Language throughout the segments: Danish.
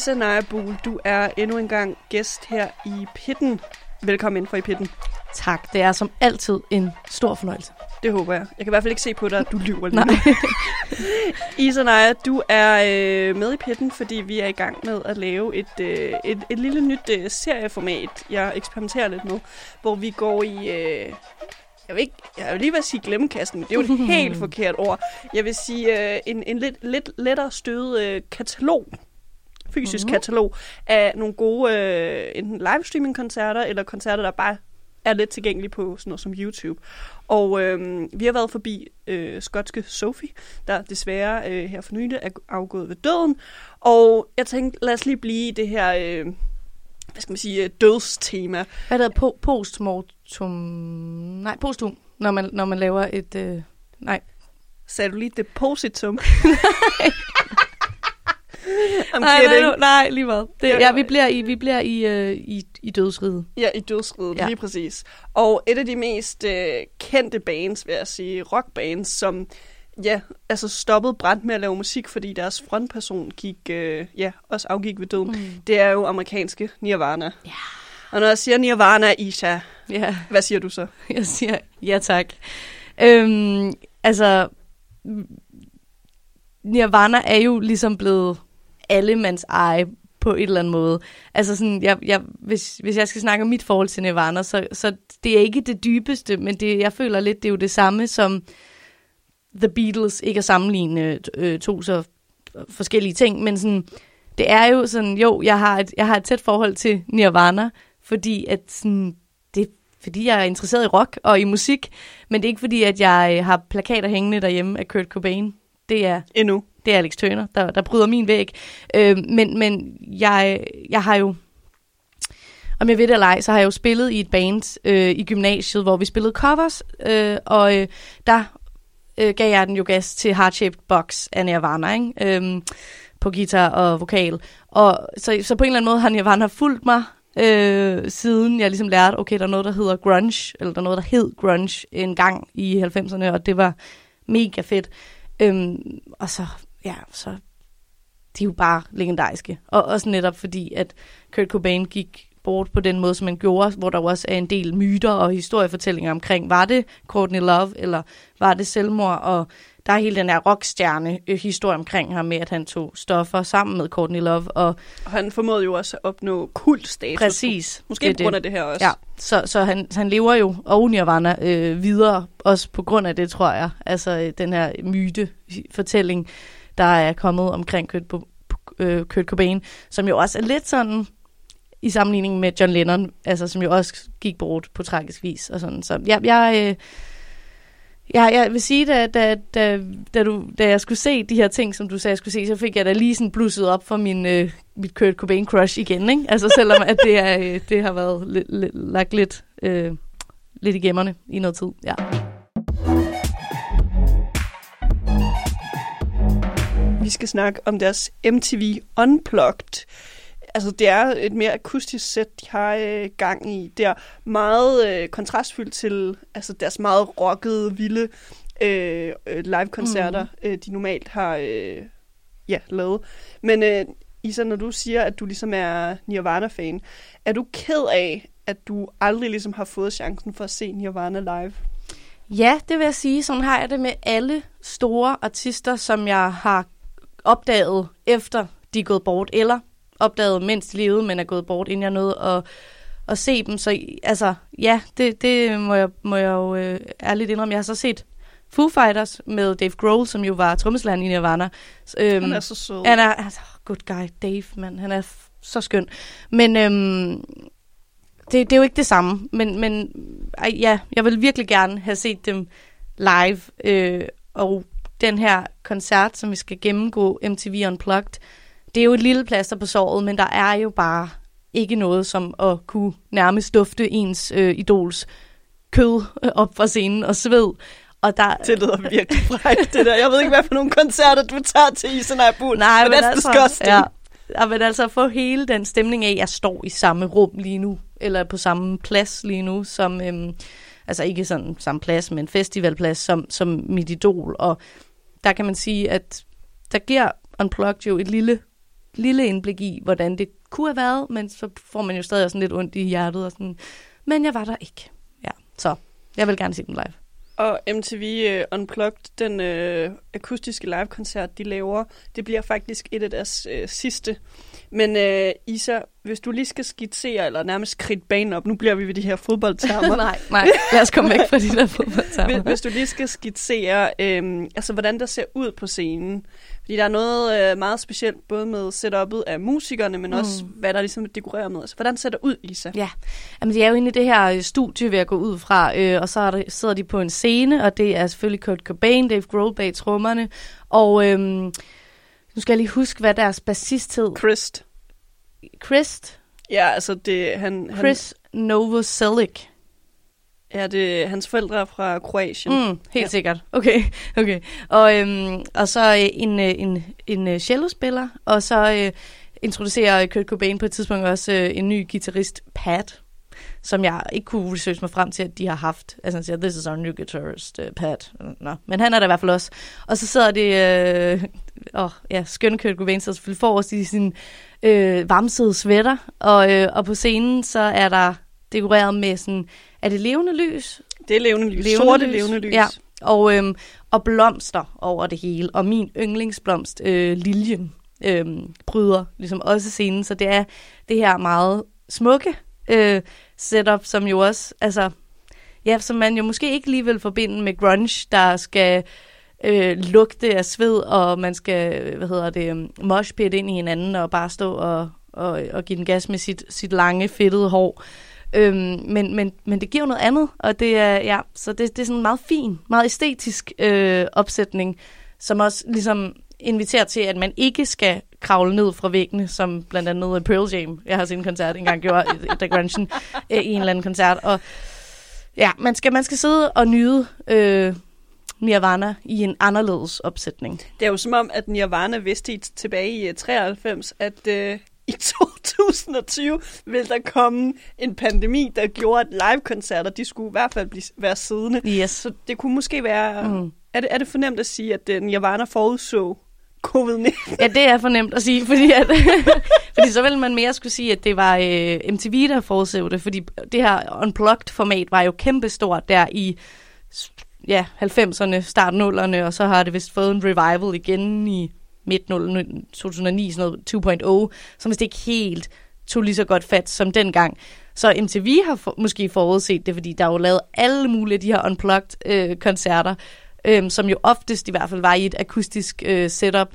Isa Nijabul, du er endnu en gang gæst her i Pitten. Velkommen ind for i Pitten. Tak, det er som altid en stor fornøjelse. Det håber jeg. Jeg kan i hvert fald ikke se på dig, at du lyver lige Nej. Isa Naja, du er øh, med i Pitten, fordi vi er i gang med at lave et, øh, et, et lille nyt øh, serieformat, jeg eksperimenterer lidt med, hvor vi går i... Øh, jeg vil, ikke, jeg vil lige vil sige glemmekassen, men det er jo et helt forkert ord. Jeg vil sige øh, en, en lidt, lidt lettere stødet øh, katalog, fysisk Mhm. mm-hmm. katalog, af nogle gode øh, enten livestreaming-koncerter, eller koncerter, der bare er let tilgængelige på sådan noget som YouTube. Og øh, vi har været forbi øh, skotske Sophie, der desværre øh, her for nylig er afgået ved døden. Og jeg tænkte, lad os lige blive i det her, øh, hvad skal man sige, øh, dødstema. Hvad hedder po- postmortum? Nej, postum, når man, når man laver et... Øh, nej, Sagde du lige depositum? I'm nej, kidding. nej, nej, lige meget. Det, Ja, vi bliver i, vi bliver i, øh, i, i dødsriget. Ja, i dødsriget. Ja. lige præcis. Og et af de mest øh, kendte bands, vil jeg sige, rockbands, som ja, altså stoppede brændt med at lave musik, fordi deres frontperson gik, øh, ja, også afgik ved døden, mm. det er jo amerikanske Nirvana. Ja. Og når jeg siger Nirvana, Isha, Ja, hvad siger du så? jeg siger ja tak. Øhm, altså, Nirvana er jo ligesom blevet allemands eje på et eller andet måde. Altså sådan, jeg, jeg, hvis, hvis jeg skal snakke om mit forhold til Nirvana, så, så det er ikke det dybeste, men det, jeg føler lidt, det er jo det samme som The Beatles, ikke at sammenligne øh, to så forskellige ting, men sådan, det er jo sådan, jo, jeg har et, jeg har et tæt forhold til Nirvana, fordi at sådan, det fordi jeg er interesseret i rock og i musik, men det er ikke fordi, at jeg har plakater hængende derhjemme af Kurt Cobain. Det er Endnu. det er Alex Turner, der, der bryder min væg. Øh, men men jeg, jeg har jo, om jeg ved det eller ej, så har jeg jo spillet i et band øh, i gymnasiet, hvor vi spillede covers, øh, og øh, der øh, gav jeg den jo gas til Heart Shaped Box af Nirvana, ikke? Øhm, på guitar og vokal. Og så, så på en eller anden måde har Nirvana fulgt mig, øh, siden jeg ligesom lærte, okay, der er noget, der hedder grunge, eller der er noget, der hed grunge en gang i 90'erne, og det var mega fedt. Øhm, og så, ja, så de er jo bare legendariske. Og også netop fordi, at Kurt Cobain gik bort på den måde, som man gjorde, hvor der også er en del myter og historiefortællinger omkring, var det Courtney Love, eller var det selvmord, og der er hele den her rockstjerne-historie omkring ham med, at han tog stoffer sammen med Courtney Love, og Og han formåede jo også at opnå kultstatus. præcis. Måske det på grund af det her også. Ja, så, så han, han lever jo, og Nirvana, øh, videre, også på grund af det, tror jeg. Altså øh, den her myte-fortælling, der er kommet omkring Kurt, øh, Kurt Cobain, som jo også er lidt sådan i sammenligning med John Lennon, altså som jo også gik bort på tragisk vis og sådan. Så jeg, jeg, øh, Ja, jeg vil sige, da, da, da, da, du, da jeg skulle se de her ting, som du sagde, jeg skulle se, så fik jeg da lige sådan blusset op for min, øh, mit Kurt Cobain crush igen, ikke? Altså selvom at det, er, øh, det har været lidt, lidt, lagt lidt, øh, lidt i gemmerne i noget tid, ja. Vi skal snakke om deres MTV Unplugged. Altså, det er et mere akustisk sæt, de har øh, gang i. Det er meget øh, kontrastfyldt til altså, deres meget rockede, vilde øh, øh, live-koncerter, mm. øh, de normalt har øh, ja, lavet. Men øh, Isa, når du siger, at du ligesom er Nirvana-fan, er du ked af, at du aldrig ligesom har fået chancen for at se Nirvana live? Ja, det vil jeg sige. Sådan har jeg det med alle store artister, som jeg har opdaget efter de er gået bort, eller opdaget mens de levede, men er gået bort, inden jeg nåede at, at se dem. Så altså, ja, det, det må, jeg, må jeg jo øh, ærligt indrømme. Jeg har så set Foo Fighters med Dave Grohl, som jo var trommeslageren i Nirvana. Øhm, Han er så sød. Han er, altså, good guy, Dave, man. Han er så skøn. Men øhm, det, det er jo ikke det samme. Men, men ej, ja, jeg vil virkelig gerne have set dem live. Øh, og den her koncert, som vi skal gennemgå, MTV Unplugged, det er jo et lille plaster på såret, men der er jo bare ikke noget som at kunne nærmest dufte ens øh, idols kød øh, op fra scenen og sved. Og der, Det lyder virkelig frækt, det der. Jeg ved ikke, hvad for nogle koncerter du tager til i sådan her Nej, men men altså, disgusting. ja, ja, men altså få hele den stemning af, at jeg står i samme rum lige nu, eller på samme plads lige nu, som, øhm, altså ikke sådan samme plads, men festivalplads, som, som mit idol. Og der kan man sige, at der giver Unplugged jo et lille lille indblik i, hvordan det kunne have været, men så får man jo stadig sådan lidt ondt i hjertet. Og sådan. Men jeg var der ikke. Ja, så jeg vil gerne se dem live. Og MTV uh, øh, Unplugged, den uh, akustiske live-koncert, de laver, det bliver faktisk et af deres uh, sidste. Men uh, Isa, hvis du lige skal skitsere, eller nærmest kridte banen op, nu bliver vi ved de her fodboldtermer. nej, nej, lad os komme væk fra de der fodboldtermer. hvis, hvis du lige skal skitsere, uh, altså hvordan der ser ud på scenen. Fordi der er noget uh, meget specielt, både med setup'et af musikerne, men mm. også hvad der ligesom dekorerer med. Altså, hvordan ser det ud, Isa? Ja, Jamen, de er jo i det her studie, ved at gå ud fra, øh, og så er der, sidder de på en scene, og det er selvfølgelig Kurt Cobain, Dave Grohl bag trommerne, og øh, nu skal jeg lige huske, hvad deres bassist hed. Christ. Christ? Ja, altså det, han... Chris han... Novoselic. Ja, det er hans forældre fra Kroatien. Mm, helt ja. sikkert. Okay, okay. Og, øhm, og så øh, en, øh, en, en, en cello-spiller, og så øh, introducerer Kurt Cobain på et tidspunkt også øh, en ny guitarist, Pat, som jeg ikke kunne researche mig frem til, at de har haft. Altså han siger, this is our new guitarist, uh, Pat. Nå. Men han er der i hvert fald også. Og så sidder det, øh, åh, ja, skønne Kurt Cobain sidder selvfølgelig forrest i sin øh, varmsede sweater, og, øh, og på scenen så er der dekoreret med sådan, er det levende lys? Det er levende lys, levende sorte lys. levende lys. Ja, og, øhm, og blomster over det hele, og min yndlingsblomst, øh, liljen, øh, bryder ligesom også scenen, så det er det her meget smukke øh, setup, som jo også, altså, ja, som man jo måske ikke lige vil forbinde med grunge, der skal øh, lugte af sved, og man skal, hvad hedder det, øhm, moshpit ind i hinanden, og bare stå og, og, og give den gas med sit, sit lange, fedtede hår. Øhm, men, men, men det giver noget andet, og det er, ja, så det, det er sådan en meget fin, meget æstetisk øh, opsætning, som også ligesom inviterer til, at man ikke skal kravle ned fra væggene, som blandt andet Pearl Jam, jeg har set en koncert engang gjorde, da Grunchen, øh, i en eller anden koncert, og ja, man skal, man skal sidde og nyde øh, Nirvana i en anderledes opsætning. Det er jo som om, at Nirvana vidste tilbage i 93, øh, at øh, i 2020 vil der komme en pandemi, der gjorde, at live-koncerter, de skulle i hvert fald blive, være siddende. Yes. Så det kunne måske være... Mm. Er, det, er det fornemt at sige, at uh, Nirvana forudså covid-19? Ja, det er fornemt at sige, fordi, at, fordi så ville man mere skulle sige, at det var øh, MTV, der forudså det, fordi det her Unplugged-format var jo kæmpestort der i ja, 90'erne, start 0'erne, og så har det vist fået en revival igen i midt 2009, sådan noget 2.0, som vist ikke helt tog lige så godt fat som dengang. Så MTV har for, måske forudset det, fordi der er jo lavet alle mulige de her unplugged-koncerter, øh, øh, som jo oftest i hvert fald var i et akustisk øh, setup.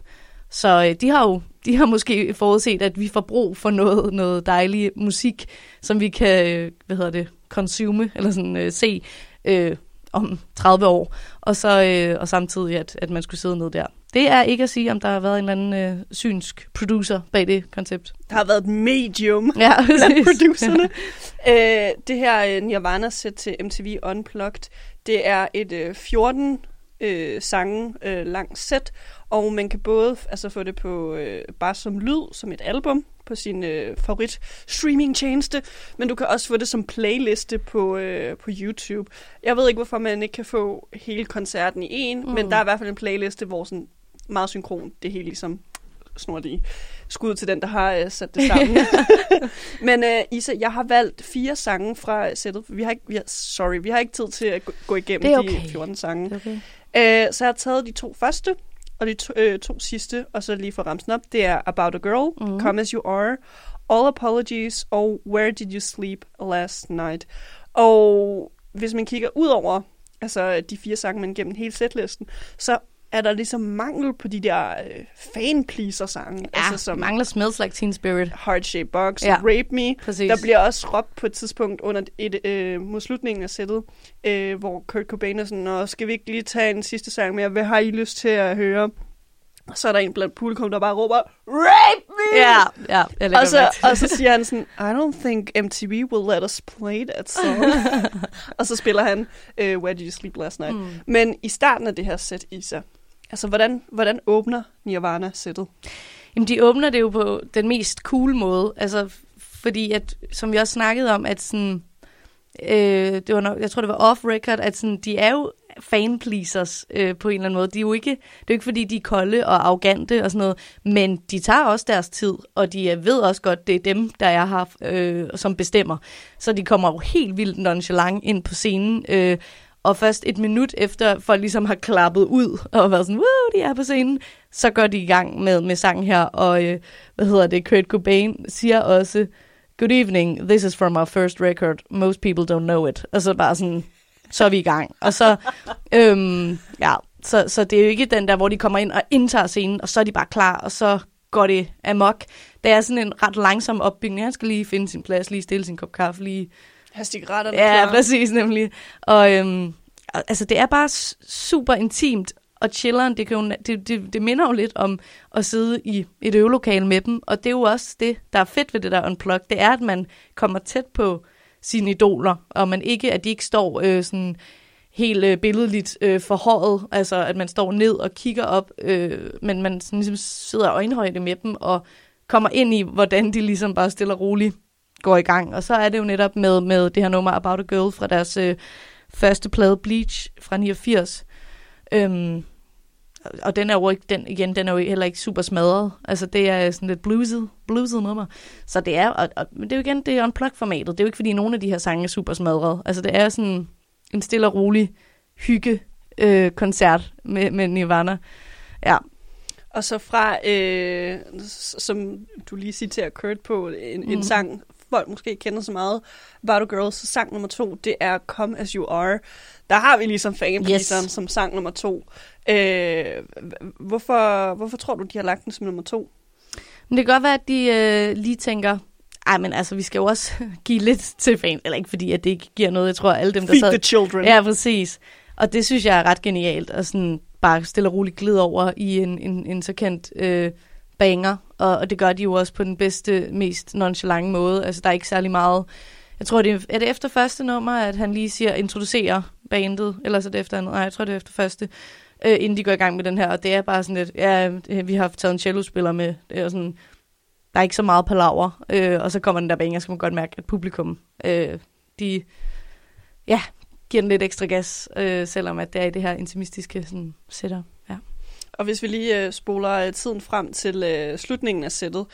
Så øh, de har jo de har måske forudset, at vi får brug for noget, noget dejlig musik, som vi kan, øh, hvad hedder det, consume, eller sådan øh, se øh, om 30 år, og så øh, og samtidig, at, at man skulle sidde ned der. Det er ikke at sige, om der har været en eller anden øh, synsk producer bag det koncept. Der har været et medium ja, blandt producerne. øh, det her øh, Nirvana-sæt til MTV Unplugged, det er et øh, 14 øh, sange øh, langt sæt, og man kan både altså, få det på øh, bare som lyd, som et album, på sin øh, favorit streaming tjeneste, men du kan også få det som playliste på, øh, på YouTube. Jeg ved ikke, hvorfor man ikke kan få hele koncerten i en, mm. men der er i hvert fald en playliste, hvor sådan meget synkron, det hele ligesom snor i skud til den, der har øh, sat det sammen. Men øh, Isa, jeg har valgt fire sange fra sættet. Vi har ikke, vi har, sorry, vi har ikke tid til at gå igennem okay. de 14 sange. Okay. Øh, så jeg har taget de to første, og de to, øh, to sidste, og så lige for ramsen op, det er About a Girl, mm. Come As You Are, All Apologies og Where Did You Sleep Last Night. Og hvis man kigger ud over altså, de fire sange, man gennem hele sætlisten, så er der ligesom mangel på de der øh, fan-pleaser-sange. Ja, altså, som mangler Smells Like Teen Spirit. Heart Shape Box, ja. Rape Me. Præcis. Der bliver også råbt på et tidspunkt under et, øh, mod slutningen af sættet, øh, hvor Kurt Cobain er sådan, Nå, skal vi ikke lige tage en sidste sang mere? Hvad har I lyst til at høre? Og så er der en blandt publikum, der bare råber, Rape me! Ja, ja. Jeg og, så, og så siger han sådan, I don't think MTV will let us play that song. og så spiller han uh, Where Did You Sleep Last Night? Mm. Men i starten af det her sæt, Isa, Altså, hvordan, hvordan åbner Nirvana sættet? Jamen, de åbner det jo på den mest cool måde. Altså, fordi at, som vi også snakkede om, at sådan, øh, det var nok, jeg tror, det var off-record, at sådan, de er jo fanpleasers øh, på en eller anden måde. De er jo ikke, det er jo ikke, fordi de er kolde og arrogante og sådan noget, men de tager også deres tid, og de øh, ved også godt, det er dem, der er her, øh, som bestemmer. Så de kommer jo helt vildt nonchalant ind på scenen, øh, og først et minut efter folk ligesom har klappet ud og været sådan, wow, de er på scenen, så går de i gang med, med sangen her, og øh, hvad hedder det, Kurt Cobain siger også, Good evening, this is from our first record, most people don't know it. Og så bare sådan, så er vi i gang. Og så, øhm, ja, så, så det er jo ikke den der, hvor de kommer ind og indtager scenen, og så er de bare klar, og så går det amok. Det er sådan en ret langsom opbygning. Han skal lige finde sin plads, lige stille sin kop kaffe, lige... Have cigaretterne Ja, klar. præcis nemlig. Og øhm, altså, det er bare super intimt og chilleren. Det, kan jo, det, det, det minder jo lidt om at sidde i et øvelokale med dem. Og det er jo også det, der er fedt ved det der unplug. Det er, at man kommer tæt på sine idoler, og man ikke, at de ikke står øh, sådan helt øh, billedligt øh, forhøjet, altså at man står ned og kigger op, øh, men man sådan ligesom sidder øjenhøjde med dem og kommer ind i, hvordan de ligesom bare stille og roligt går i gang. Og så er det jo netop med, med det her nummer About a Girl fra deres øh, første plade Bleach fra 89. Øhm, og den er jo ikke, den, igen, den er jo heller ikke super smadret. Altså, det er sådan lidt blueset, blueset nummer. Så det er, og, og, men det er jo igen, det er unplugged-formatet. Det er jo ikke, fordi nogen af de her sange er super smadret. Altså, det er sådan en stille og rolig hygge øh, koncert med, med Nirvana. Ja. Og så fra, øh, som du lige citerer Kurt på, en, mm. en sang, folk måske kender så meget, a Girls, sang nummer to, det er Come As You Are. Der har vi ligesom fanpriseren yes. som sang nummer to. Øh, hvorfor, hvorfor tror du, de har lagt den som nummer to? Men det kan godt være, at de øh, lige tænker, ej, men altså, vi skal jo også give lidt til fans. Eller ikke fordi, at det ikke giver noget. Jeg tror, alle dem, der Feed sad... the children. Ja, præcis. Og det synes jeg er ret genialt. At sådan bare stille og roligt glide over i en, en, en så kendt øh, banger. Og, og det gør de jo også på den bedste, mest nonchalante måde. Altså, der er ikke særlig meget... Jeg tror, det er, er det efter første nummer, at han lige siger, introducerer bandet, eller så er det efter andet. Nej, jeg tror, det er efter første, øh, inden de går i gang med den her. Og det er bare sådan lidt, ja, øh, vi har taget en cellospiller med. Det er sådan, der er ikke så meget palaver. Øh, og så kommer den der banger, så kan man godt mærke, at publikum, øh, de, ja, giver den lidt ekstra gas, øh, selvom at det er i det her intimistiske sådan, setup. Og hvis vi lige øh, spoler øh, tiden frem til øh, slutningen af sættet.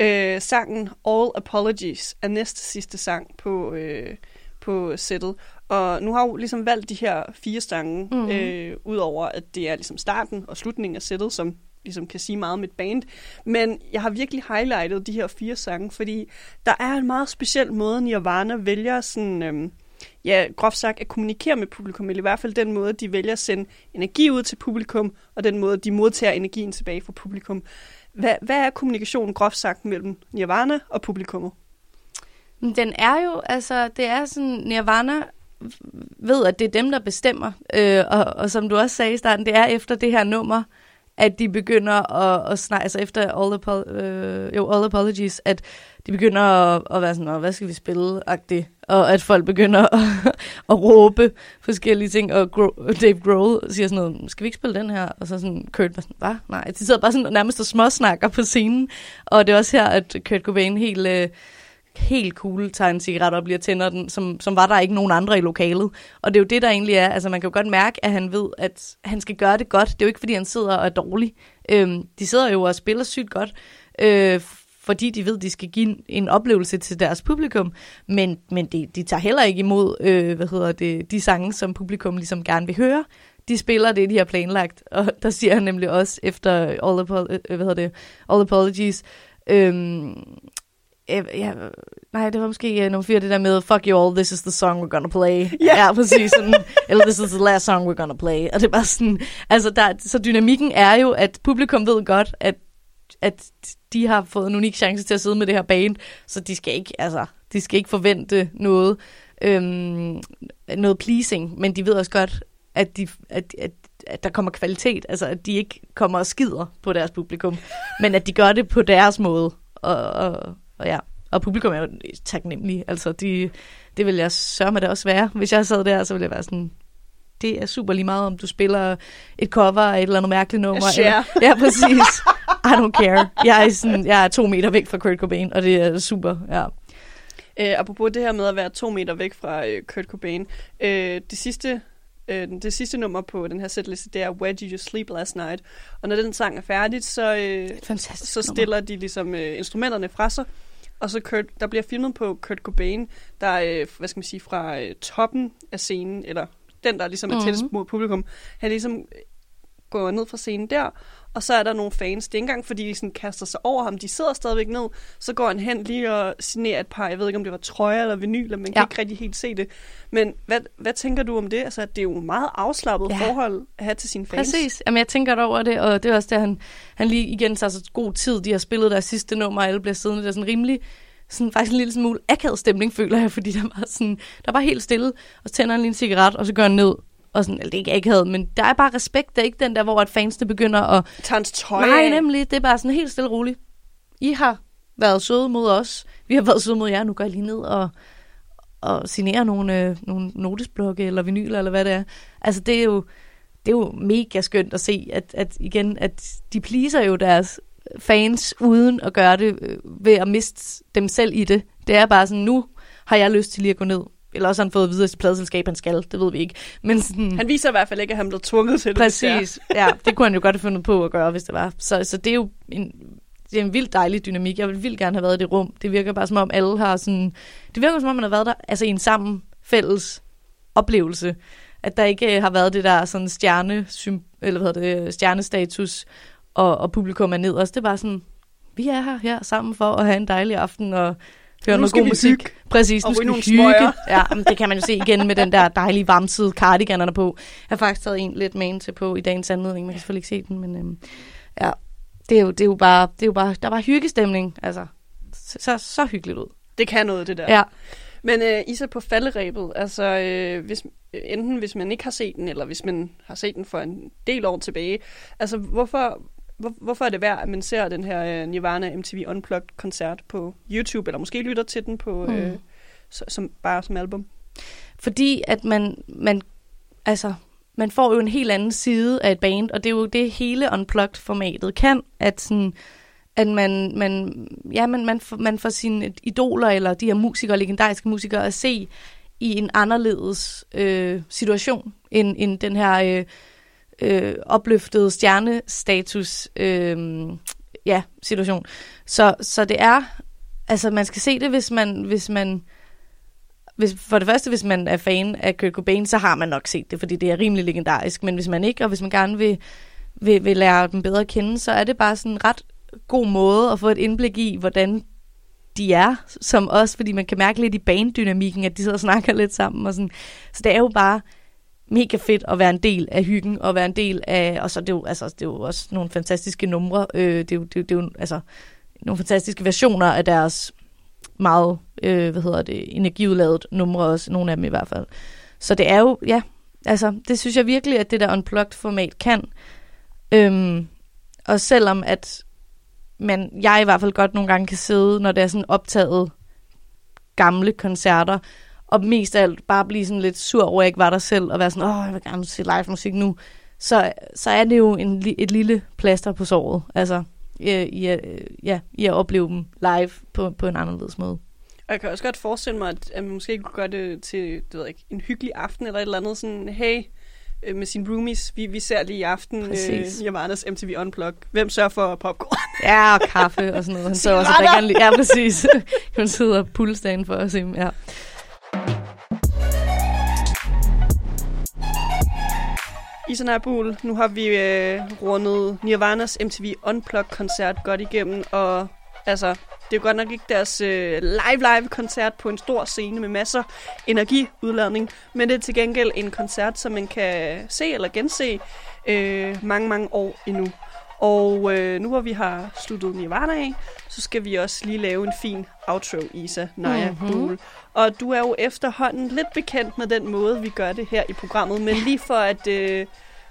Øh, sangen All Apologies er næste sidste sang på, øh, på sættet. Og nu har jeg jo ligesom valgt de her fire sange, mm-hmm. øh, udover at det er ligesom starten og slutningen af sættet, som ligesom kan sige meget om et band. Men jeg har virkelig highlightet de her fire sange, fordi der er en meget speciel måde, Nirvana vælger sådan... Øh, ja, groft sagt, at kommunikere med publikum, eller i hvert fald den måde, de vælger at sende energi ud til publikum, og den måde, de modtager energien tilbage fra publikum. Hvad, hvad er kommunikationen groft sagt mellem Nirvana og publikummet? Den er jo, altså, det er sådan, Nirvana ved, at det er dem, der bestemmer. Øh, og, og som du også sagde i starten, det er efter det her nummer, at de begynder at, at snakke, altså efter All, Apo- øh, jo, All Apologies, at de begynder at, at være sådan, hvad skal vi spille, agtigt. Og at folk begynder at, at råbe forskellige ting, og Gro- Dave Grohl siger sådan noget, skal vi ikke spille den her? Og så sådan, Kurt var sådan, hvad? Nej, de sidder bare sådan nærmest og småsnakker på scenen. Og det er også her, at Kurt Cobain helt... Øh, helt cool tager en cigaret op lige og tænder den, som, som var der ikke nogen andre i lokalet. Og det er jo det, der egentlig er. Altså, man kan jo godt mærke, at han ved, at han skal gøre det godt. Det er jo ikke, fordi han sidder og er dårlig. Øhm, de sidder jo og spiller sygt godt, øh, fordi de ved, at de skal give en, oplevelse til deres publikum. Men, men de, de tager heller ikke imod øh, hvad hedder det, de sange, som publikum ligesom gerne vil høre. De spiller det, de har planlagt. Og der siger han nemlig også efter All, Apo- øh, hvad hedder det, All Apologies, øhm, ja, nej, det var måske uh, nummer fire, det der med, fuck you all, this is the song we're gonna play. Yeah. Ja, præcis. Sådan, eller this is the last song we're gonna play. Og det er bare sådan, altså, der, så dynamikken er jo, at publikum ved godt, at, at de har fået en unik chance til at sidde med det her band, så de skal ikke, altså, de skal ikke forvente noget, øhm, noget pleasing, men de ved også godt, at, de, at, at, at der kommer kvalitet, altså at de ikke kommer og skider på deres publikum, men at de gør det på deres måde. Og, og, og ja, og publikum er jo taknemmelige. Altså, de, det vil jeg sørge med det også være. Hvis jeg sad der, så ville jeg være sådan, det er super lige meget, om du spiller et cover af et eller andet mærkeligt nummer. Eller, ja, præcis. I don't care. Jeg er, sådan, jeg er to meter væk fra Kurt Cobain, og det er super, ja. Øh, apropos det her med at være to meter væk fra øh, Kurt Cobain. Øh, det sidste øh, det sidste nummer på den her setliste, det er Where Did You Sleep Last Night? Og når den sang er færdig, så, øh, så stiller de ligesom øh, instrumenterne fra sig, og så Kurt, der bliver filmet på Kurt Cobain, der er, øh, hvad skal man sige, fra øh, toppen af scenen, eller den, der ligesom er Mhm. tættest mod publikum, han ligesom øh, går ned fra scenen der, og så er der nogle fans. Det er ikke engang, fordi de sådan kaster sig over ham. De sidder stadigvæk ned. Så går han hen lige og signerer et par, jeg ved ikke, om det var trøjer eller vinyler, man kan Ja. ikke rigtig helt se det. Men hvad, hvad tænker du om det? Altså, det er jo et meget afslappet Ja. forhold at have til sine fans. Præcis. Jamen, jeg tænker over det, og det er også der, han, han lige igen tager så god tid. De har spillet deres sidste nummer, og alle bliver siddende der sådan rimelig sådan faktisk en lille smule akavet stemning, føler jeg, fordi der var sådan, der var helt stille, og så tænder han lige en cigaret, og så går han ned, og sådan, eller det er ikke akavet, men der er bare respekt, der er ikke den der, hvor at fansene begynder at, hans tøj nej, nemlig, det er bare sådan helt stille og roligt. I har været søde mod os, vi har været søde mod jer, nu går jeg lige ned og, og signerer nogle, øh, nogle notesblokke eller vinyler, eller hvad det er. Altså, det er jo, det er jo mega skønt at se, at, at igen, at de pleaser jo deres fans uden at gøre det øh, ved at miste dem selv i det. Det er bare sådan, nu har jeg lyst til lige at gå ned. Eller også har han fået videre til pladselskab, han skal, det ved vi ikke. Men sådan, Han viser i hvert fald ikke, at han blev tvunget til det. Præcis, ja, det kunne han jo godt have fundet på at gøre, hvis det var. Så, så det er jo en, det er en vildt dejlig dynamik. Jeg vil vildt gerne have været i det rum. Det virker bare som om alle har sådan... Det virker som om, man har været der altså i en sammen fælles oplevelse. At der ikke øh, har været det der sådan stjerne, eller hvad det, stjernestatus, og, og publikum er nederst. Det er bare sådan, vi er her, her sammen for at have en dejlig aften og høre noget god musik. hygge Præcis, og nu skal nogle hygge. smøger. Ja, men det kan man jo se igen med den der dejlige varmtid cardigan, han er på. Jeg har faktisk taget en lidt med en til på i dagens anledning. Man kan selvfølgelig ikke se den, men øhm, ja, det er, jo, det er jo bare, det er jo bare, der var hyggestemning, altså. Så, så, så hyggeligt ud. Det kan noget, det der. Ja. Men øh, Isa på falderæbet, altså øh, hvis, enten hvis man ikke har set den, eller hvis man har set den for en del år tilbage, altså hvorfor, hvor, hvorfor er det værd, at man ser den her øh, Nirvana MTV Unplugged koncert på YouTube, eller måske lytter til den på, øh, Mm. så, som, bare som album? Fordi at man, man, altså, man får jo en helt anden side af et band, og det er jo det hele Unplugged-formatet kan, at sådan, at man, man, ja, man, man, får, man får sine idoler, eller de her musikere, legendariske musikere, at se i en anderledes øh, situation, end, end den her øh, øh, opløftet stjernestatus øh, ja, situation. Så, så det er, altså man skal se det, hvis man, hvis man hvis, for det første, hvis man er fan af Kurt Cobain, så har man nok set det, fordi det er rimelig legendarisk. Men hvis man ikke, og hvis man gerne vil, vil, vil lære dem bedre at kende, så er det bare sådan en ret god måde at få et indblik i, hvordan de er, som os, fordi man kan mærke lidt i banddynamikken, at de sidder og snakker lidt sammen. Og sådan. Så det er jo bare mega fedt at være en del af hyggen, og være en del af, og så er det jo, altså, det er jo også nogle fantastiske numre, øh, det, er jo, det, er jo- det er jo altså, nogle fantastiske versioner af deres meget, øh, hvad hedder det, energiudladet numre også, nogle af dem i hvert fald. Så det er jo, ja, altså, det synes jeg virkelig, at det der unplugged-format kan. Øhm, og selvom at man, jeg i hvert fald godt nogle gange kan sidde, når det er sådan optaget gamle koncerter, og mest af alt bare blive sådan lidt sur over, at jeg ikke var der selv, og være sådan, åh, jeg vil gerne se live musik nu, så, så er det jo en, et lille plaster på såret, altså, i, i, at- ja, i at opleve dem live på, på en anderledes måde. Og jeg kan også godt forestille mig, at, at man måske kunne gøre det til det ved jeg ikke, en hyggelig aften, eller et eller andet sådan, hey, øh, med sine roomies, vi, vi ser lige i aften øh, Præcis. Nirvanas MTV Unplugged. Hvem sørger for popcorn? Ja, og kaffe og sådan noget. Han så også, Cigaretter! drikker en li- Ja, præcis. Han sidder og pulse for at dem, ja. I Abul, nu har vi øh, rundet Nirvanas MTV Unplugged-koncert godt igennem, og altså, det er jo godt nok ikke deres øh, live-live-koncert på en stor scene med masser energiudladning, men det er til gengæld en koncert, som man kan se eller gense øh, mange, mange år endnu. Og øh, nu hvor vi har sluttet Nirvana af, så skal vi også lige lave en fin outro, Isa Naja Mhm. mm-hmm. Buhl. Og du er jo efterhånden lidt bekendt med den måde, vi gør det her i programmet, men lige for at øh,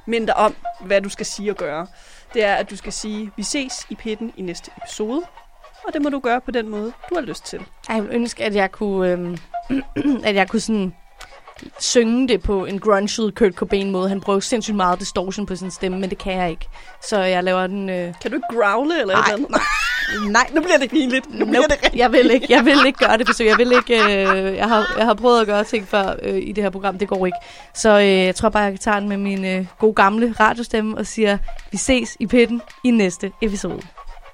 minde dig om, hvad du skal sige og gøre, det er, at du skal sige, vi ses i pitten i næste episode. Og det må du gøre på den måde, du har lyst til. Ej, Jeg ville ønske, at jeg kunne, øhm, at jeg kunne sådan synge det på en grunget Kurt Cobain måde. Han bruger sindssygt meget distortion på sin stemme, men det kan jeg ikke. Så jeg laver den... Øh, Kan du ikke growle eller et Ej, eller andet? Nej. Nu bliver det pinligt. Nu bliver Nope. det rigtig jeg vil ikke, jeg vil ikke gøre det forsøg. Jeg vil ikke, øh, jeg, har, jeg har prøvet at gøre ting før øh, i det her program. Det går ikke. Så øh, jeg tror bare, jeg kan tage den med min øh, gode gamle radiostemme og siger, vi ses i pitten i næste episode.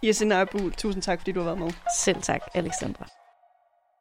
Jesse Nørbu, tusind tak, fordi du har været med. Selv tak, Alexandra.